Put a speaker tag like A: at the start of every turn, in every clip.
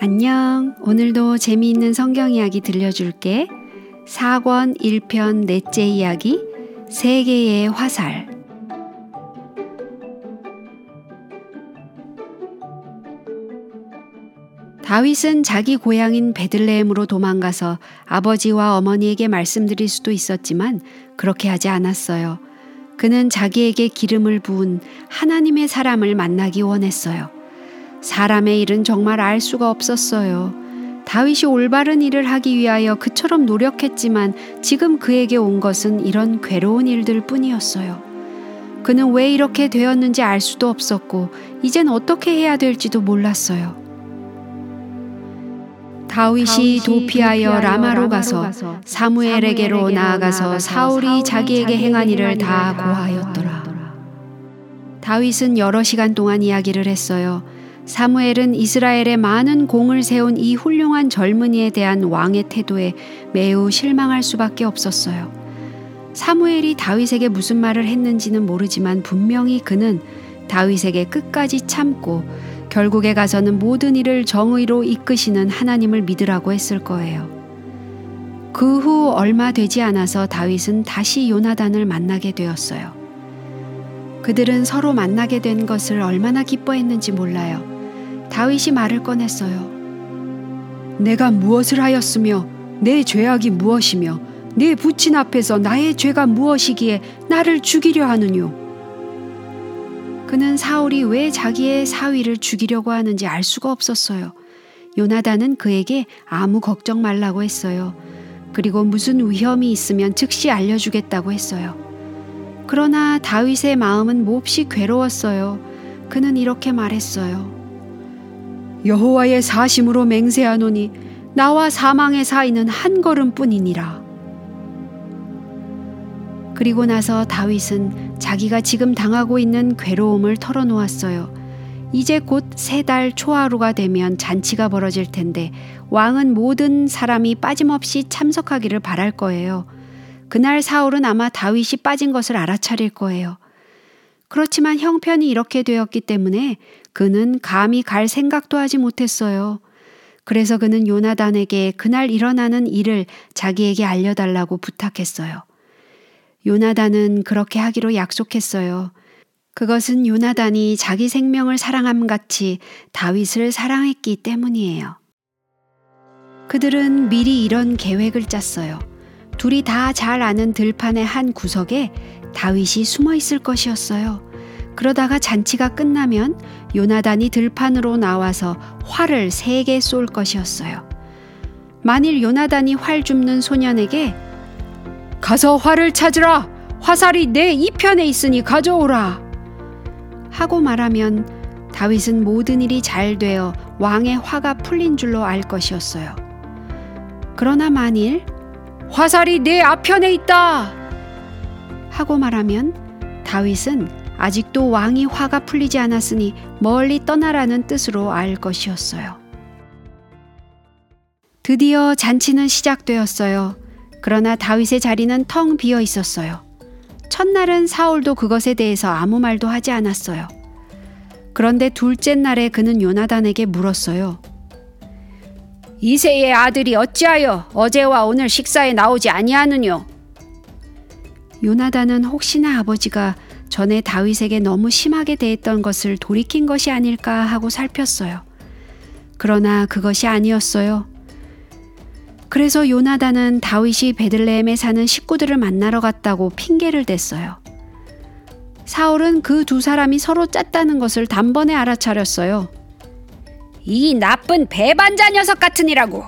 A: 안녕. 오늘도 재미있는 성경 이야기 들려줄게. 4권 1편 넷째 이야기, 세계의 화살. 다윗은 자기 고향인 베들레헴으로 도망가서 아버지와 어머니에게 말씀드릴 수도 있었지만 그렇게 하지 않았어요. 그는 자기에게 기름을 부은 하나님의 사람을 만나기 원했어요. 사람의 일은 정말 알 수가 없었어요. 다윗이 올바른 일을 하기 위하여 그처럼 노력했지만 지금 그에게 온 것은 이런 괴로운 일들 뿐이었어요. 그는 왜 이렇게 되었는지 알 수도 없었고, 이젠 어떻게 해야 될지도 몰랐어요. 다윗이 도피하여 라마로 가서 사무엘에게로 나아가서 사울이 자기에게 행한 일을 다 고하였더라. 다윗은 여러 시간 동안 이야기를 했어요. 사무엘은 이스라엘에 많은 공을 세운 이 훌륭한 젊은이에 대한 왕의 태도에 매우 실망할 수밖에 없었어요. 사무엘이 다윗에게 무슨 말을 했는지는 모르지만 분명히 그는 다윗에게 끝까지 참고 결국에 가서는 모든 일을 정의로 이끄시는 하나님을 믿으라고 했을 거예요. 그 후 얼마 되지 않아서 다윗은 다시 요나단을 만나게 되었어요. 그들은 서로 만나게 된 것을 얼마나 기뻐했는지 몰라요. 다윗이 말을 꺼냈어요. 내가 무엇을 하였으며 내 죄악이 무엇이며 내 부친 앞에서 나의 죄가 무엇이기에 나를 죽이려 하느뇨. 그는 사울이 왜 자기의 사위를 죽이려고 하는지 알 수가 없었어요. 요나단은 그에게 아무 걱정 말라고 했어요. 그리고 무슨 위험이 있으면 즉시 알려주겠다고 했어요. 그러나 다윗의 마음은 몹시 괴로웠어요. 그는 이렇게 말했어요. 여호와의 사심으로 맹세하노니 나와 사망의 사이는 한 걸음뿐이니라. 그리고 나서 다윗은 자기가 지금 당하고 있는 괴로움을 털어놓았어요. 이제 곧 세 달 초하루가 되면 잔치가 벌어질 텐데 왕은 모든 사람이 빠짐없이 참석하기를 바랄 거예요. 그날 사울은 아마 다윗이 빠진 것을 알아차릴 거예요. 그렇지만 형편이 이렇게 되었기 때문에 그는 감히 갈 생각도 하지 못했어요. 그래서 그는 요나단에게 그날 일어나는 일을 자기에게 알려달라고 부탁했어요. 요나단은 그렇게 하기로 약속했어요. 그것은 요나단이 자기 생명을 사랑함 같이 다윗을 사랑했기 때문이에요. 그들은 미리 이런 계획을 짰어요. 둘이 다 잘 아는 들판의 한 구석에 다윗이 숨어 있을 것이었어요. 그러다가 잔치가 끝나면 요나단이 들판으로 나와서 활을 세 개 쏠 것이었어요. 만일 요나단이 활 줍는 소년에게 가서 활을 찾으라! 화살이 내 이편에 있으니 가져오라! 하고 말하면 다윗은 모든 일이 잘 되어 왕의 화가 풀린 줄로 알 것이었어요. 그러나 만일 화살이 내 앞편에 있다! 하고 말하면 다윗은 아직도 왕이 화가 풀리지 않았으니 멀리 떠나라는 뜻으로 알 것이었어요. 드디어 잔치는 시작되었어요. 그러나 다윗의 자리는 텅 비어 있었어요. 첫날은 사울도 그것에 대해서 아무 말도 하지 않았어요. 그런데 둘째 날에 그는 요나단에게 물었어요. 이세의 아들이 어찌하여 어제와 오늘 식사에 나오지 아니하느뇨? 요나단은 혹시나 아버지가 전에 다윗에게 너무 심하게 대했던 것을 돌이킨 것이 아닐까 하고 살폈어요. 그러나 그것이 아니었어요. 그래서 요나단은 다윗이 베들레헴에 사는 식구들을 만나러 갔다고 핑계를 댔어요. 사울은 그 두 사람이 서로 짰다는 것을 단번에 알아차렸어요. 이 나쁜 배반자 녀석 같으니라고.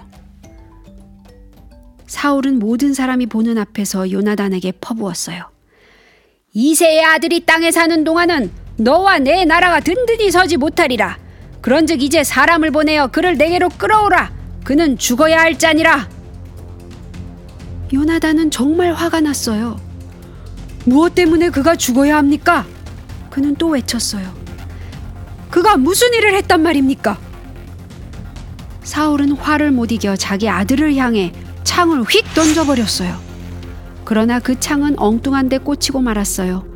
A: 사울은 모든 사람이 보는 앞에서 요나단에게 퍼부었어요. 이세의 아들이 땅에 사는 동안은 너와 내 나라가 든든히 서지 못하리라. 그런즉 이제 사람을 보내어 그를 내게로 끌어오라. 그는 죽어야 할 자니라. 요나단은 정말 화가 났어요. 무엇 때문에 그가 죽어야 합니까? 그는 또 외쳤어요. 그가 무슨 일을 했단 말입니까? 사울은 화를 못 이겨 자기 아들을 향해 창을 휙 던져버렸어요. 그러나 그 창은 엉뚱한 데 꽂히고 말았어요.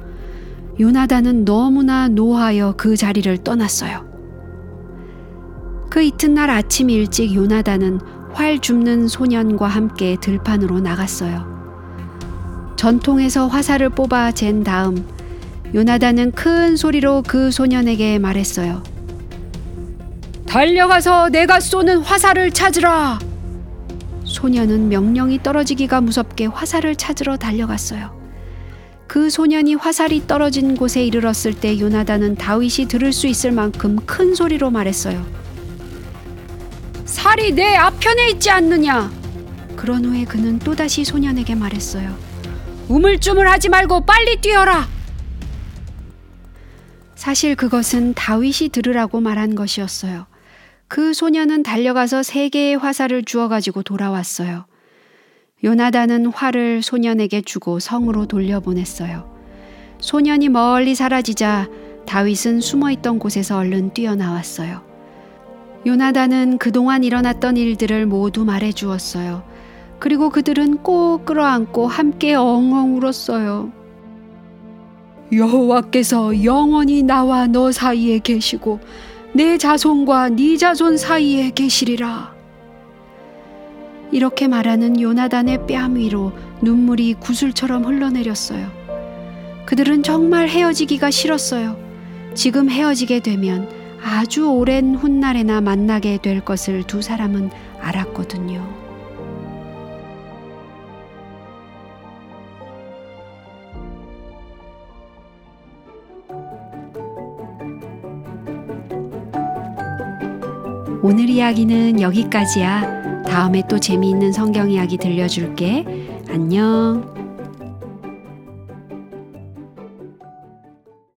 A: 요나단은 너무나 노하여 그 자리를 떠났어요. 그 이튿날 아침 일찍 요나단은 활 줍는 소년과 함께 들판으로 나갔어요. 전통에서 화살을 뽑아 잰 다음 요나단은 큰 소리로 그 소년에게 말했어요. 달려가서 내가 쏘는 화살을 찾으라! 소년은 명령이 떨어지기가 무섭게 화살을 찾으러 달려갔어요. 그 소년이 화살이 떨어진 곳에 이르렀을 때 요나단은 다윗이 들을 수 있을 만큼 큰 소리로 말했어요. 살이 내 앞편에 있지 않느냐? 그런 후에 그는 또다시 소년에게 말했어요. 우물쭈물하지 말고 빨리 뛰어라! 사실 그것은 다윗이 들으라고 말한 것이었어요. 그 소년은 달려가서 세 개의 화살을 주워 가지고 돌아왔어요. 요나단은 활을 소년에게 주고 성으로 돌려보냈어요. 소년이 멀리 사라지자 다윗은 숨어 있던 곳에서 얼른 뛰어나왔어요. 요나단은 그동안 일어났던 일들을 모두 말해 주었어요. 그리고 그들은 꼭 끌어안고 함께 엉엉 울었어요. 여호와께서 영원히 나와 너 사이에 계시고 내 자손과 네 자손 사이에 계시리라. 이렇게 말하는 요나단의 뺨 위로 눈물이 구슬처럼 흘러내렸어요. 그들은 정말 헤어지기가 싫었어요. 지금 헤어지게 되면 아주 오랜 훗날에나 만나게 될 것을 두 사람은 알았거든요. 오늘 이야기는 여기까지야. 다음에 또 재미있는 성경 이야기 들려줄게. 안녕.